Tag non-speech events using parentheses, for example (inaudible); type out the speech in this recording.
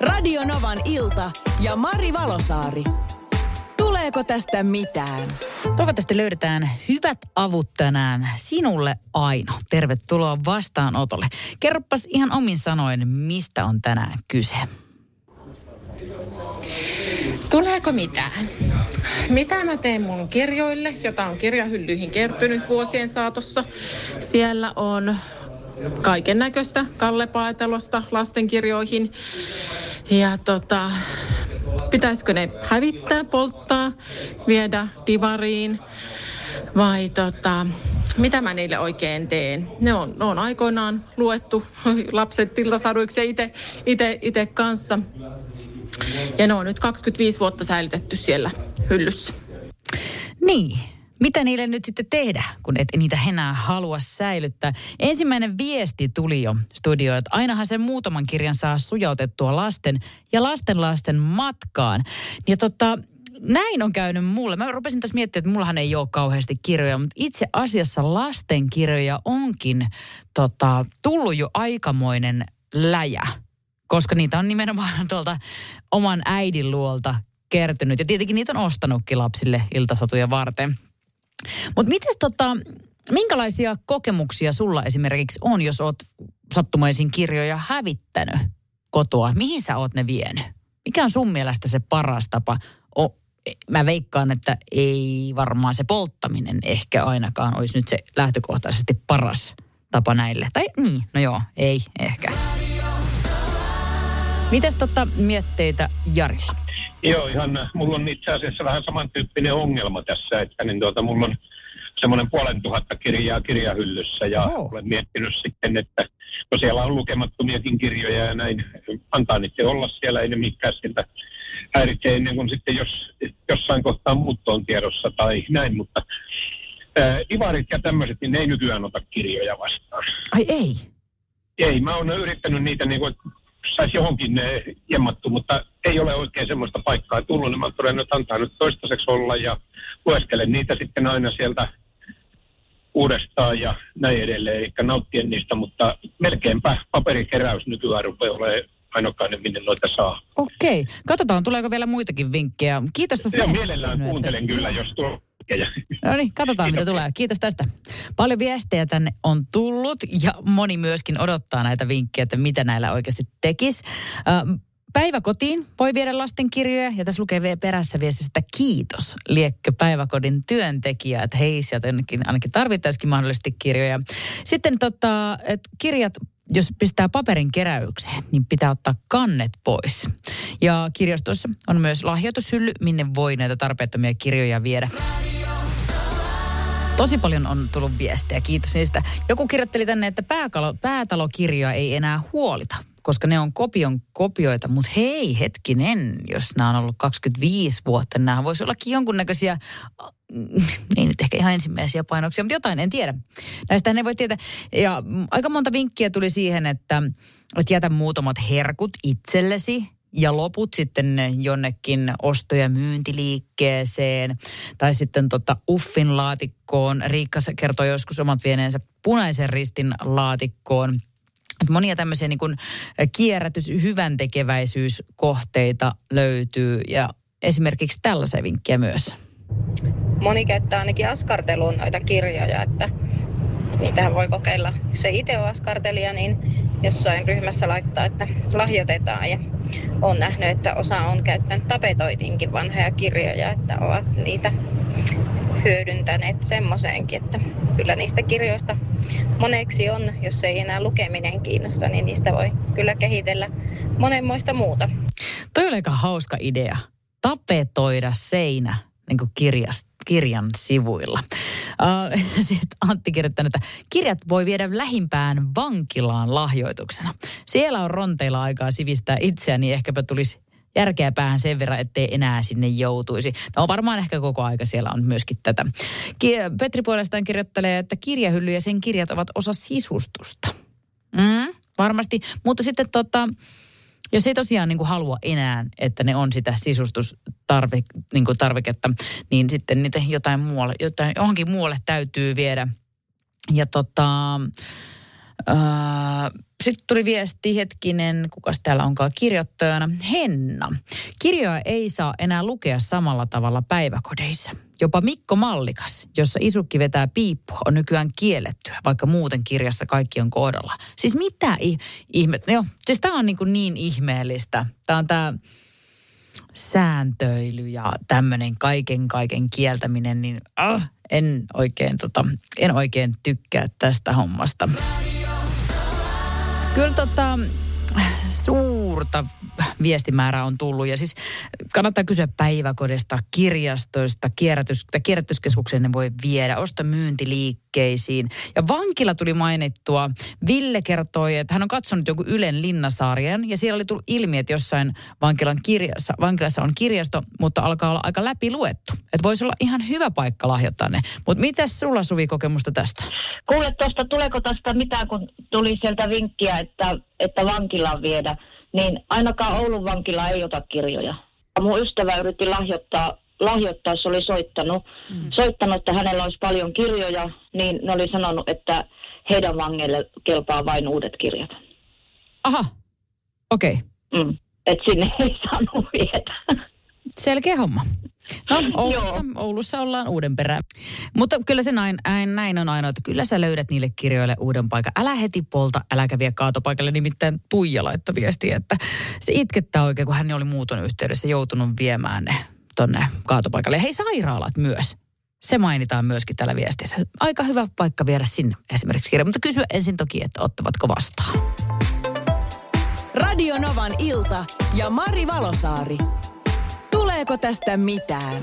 Radio Novan ilta ja Mari Valosaari. Tuleeko tästä mitään? Toivottavasti löydetään hyvät avut tänään sinulle Aino. Tervetuloa vastaanotolle. Kerropas ihan omin sanoin, mistä on tänään kyse. Tuleeko mitään? Mitä mä teen mun kirjoille, jota on kirjahyllyihin kertynyt vuosien saatossa? Siellä on kaiken näköistä Kalle Paetelosta lastenkirjoihin. Ja tota, pitäisikö ne hävittää, polttaa, viedä divariin vai tota, mitä mä niille oikein teen. Ne on, ne on aikoinaan luettu (laughs) lapset tiltasaduiksi ja itse kanssa. Ja ne on nyt 25 vuotta säilytetty siellä hyllyssä. Niin, mitä niille nyt sitten tehdä, kun et niitä enää halua säilyttää? Ensimmäinen viesti tuli jo studioon, että ainahan sen muutaman kirjan saa sujautettua lasten ja lastenlasten matkaan. Ja tota, näin on käynyt mulle. Mä rupesin tässä miettimään, että mullahan ei ole kauheasti kirjoja, mutta itse asiassa lastenkirjoja onkin tota, tullut jo aikamoinen läjä koska niitä on nimenomaan tuolta oman äidin luolta kertynyt. Ja tietenkin niitä on ostanutkin lapsille iltasatuja varten. Mutta miten tota, minkälaisia kokemuksia sulla esimerkiksi on, jos oot sattumaisin kirjoja hävittänyt kotoa? Mihin sä oot ne vienyt? Mikä on sun mielestä se paras tapa? O, mä veikkaan, että ei varmaan se polttaminen ehkä ainakaan olisi nyt se lähtökohtaisesti paras tapa näille. Tai niin, no joo, ei ehkä. Mites tota mietteitä Jarilla? Joo, ihan, mulla on itse asiassa vähän samantyyppinen ongelma tässä, että niin tuota, mulla on semmoinen puolen tuhatta kirjaa kirjahyllyssä ja oh. olen miettinyt sitten, että no siellä on lukemattomiakin kirjoja ja näin, antaa niitä olla siellä, ei ne mikään siltä häiritsee ennen kuin sitten jos jossain kohtaa muutto on tiedossa tai näin, mutta ää, ivarit ja tämmöiset, niin ne ei nykyään ota kirjoja vastaan. Ai ei? Ei, mä oon yrittänyt niitä niin kuin, saisi johonkin jemmattu, mutta ei ole oikein semmoista paikkaa tullut, niin mä todennut, että antaa nyt toistaiseksi olla ja lueskelen niitä sitten aina sieltä uudestaan ja näin edelleen, eli nauttien niistä, mutta melkeinpä paperikeräys nykyään rupeaa olemaan ainokainen, minne noita saa. Okei. Katsotaan, tuleeko vielä muitakin vinkkejä. Kiitos tästä. Joo, mielellään kuuntelen kyllä, jos tuo No niin, katsotaan mitä tulee. Kiitos tästä. Paljon viestejä tänne on tullut ja moni myöskin odottaa näitä vinkkejä, että mitä näillä oikeasti tekisi. Päiväkotiin voi viedä lastenkirjoja ja tässä lukee perässä viestissä, että kiitos liekkö päiväkodin työntekijä, että hei sieltä ainakin, ainakin tarvittaisikin mahdollisesti kirjoja. Sitten tota, että kirjat jos pistää paperin keräykseen, niin pitää ottaa kannet pois. Ja kirjastossa on myös lahjoitushylly, minne voi näitä tarpeettomia kirjoja viedä. Tosi paljon on tullut viestejä, kiitos niistä. Joku kirjoitteli tänne, että pääkalo, päätalokirjoja ei enää huolita, koska ne on kopion kopioita. Mutta hei, hetkinen, jos nämä on ollut 25 vuotta, nämä voisi ollakin jonkunnäköisiä, ei nyt ehkä ihan ensimmäisiä painoksia, mutta jotain, en tiedä. Näistä ne voi tietää. Ja aika monta vinkkiä tuli siihen, että, että jätä muutamat herkut itsellesi, ja loput sitten jonnekin osto- ja myyntiliikkeeseen tai sitten tota Uffin laatikkoon. Riikka kertoi joskus omat vieneensä punaisen ristin laatikkoon. Et monia tämmöisiä niin kierrätys, hyvän tekeväisyyskohteita löytyy ja esimerkiksi tällaisia vinkkiä myös. Moni käyttää ainakin askarteluun noita kirjoja, että niitähän voi kokeilla. Ei itse ole askartelija, niin jossain ryhmässä laittaa, että lahjoitetaan. Ja olen nähnyt, että osa on käyttänyt tapetoitinkin vanhoja kirjoja, että ovat niitä hyödyntäneet semmoiseenkin, että kyllä niistä kirjoista moneksi on, jos ei enää lukeminen kiinnosta, niin niistä voi kyllä kehitellä monenmoista muuta. Toi oli aika hauska idea. Tapetoida seinä niin kuin kirjast, kirjan sivuilla. (laughs) Uh, Sitten Antti kirjoittanut, että kirjat voi viedä lähimpään vankilaan lahjoituksena. Siellä on ronteilla aikaa sivistää itseäni, ehkäpä tulisi järkeä päähän sen verran, ettei enää sinne joutuisi. No varmaan ehkä koko aika siellä on myöskin tätä. Petri puolestaan kirjoittelee, että kirjahylly ja sen kirjat ovat osa sisustusta. Mm, varmasti, mutta sitten tota, jos ei tosiaan niin kuin halua enää, että ne on sitä sisustustarviketta, niin kuin tarviketta, niin sitten niitä jotain muualle, jotain, johonkin muualle täytyy viedä. Ja tota, sitten tuli viesti hetkinen, kuka täällä onkaan kirjoittajana. Henna. Kirjoja ei saa enää lukea samalla tavalla päiväkodeissa. Jopa Mikko Mallikas, jossa isukki vetää piippu, on nykyään kiellettyä, vaikka muuten kirjassa kaikki on kohdalla. Siis mitä ihmettä? Joo, siis tämä on niin, kuin niin ihmeellistä. Tämä on tämä sääntöily ja tämmöinen kaiken kaiken kieltäminen, niin äh, en, oikein, tota, en oikein tykkää tästä hommasta. Kyllä tota, suurta viestimäärää on tullut. Ja siis kannattaa kysyä päiväkodista, kirjastoista, kierrätys, kierrätyskeskuksen ne voi viedä, osta myyntiliikkeisiin. Ja vankila tuli mainittua. Ville kertoi, että hän on katsonut joku Ylen linnasarjan ja siellä oli tullut ilmi, että jossain vankilan kirjassa, vankilassa on kirjasto, mutta alkaa olla aika läpiluettu. Että voisi olla ihan hyvä paikka lahjoittaa ne. Mutta mitä sulla Suvi kokemusta tästä? Kuule tuosta, tuleeko tästä mitään, kun tuli sieltä vinkkiä, että, että vankilaan viedä, niin ainakaan Oulun vankila ei ota kirjoja. Mun ystävä yritti lahjoittaa, lahjoittaa se oli soittanut, mm. soittanut, että hänellä olisi paljon kirjoja, niin ne oli sanonut, että heidän vangeille kelpaa vain uudet kirjat. Aha, okei. Okay. Mm. Että sinne ei (laughs) saanut viedä. Selkeä homma. No, (laughs) Oulussa, Oulussa ollaan uuden perään. Mutta kyllä se näin, näin on ainoa, että kyllä sä löydät niille kirjoille uuden paikan. Älä heti polta, äläkä vie kaatopaikalle. Nimittäin Tuija laittoi viestiä, että se itkettää oikein, kun hän oli muuton yhteydessä joutunut viemään ne tonne kaatopaikalle. Hei, sairaalat myös. Se mainitaan myöskin tällä viestissä. Aika hyvä paikka viedä sinne esimerkiksi kirja. Mutta kysyä ensin toki, että ottavatko vastaan. Radio Novan ilta ja Mari Valosaari. Tuleeko tästä mitään?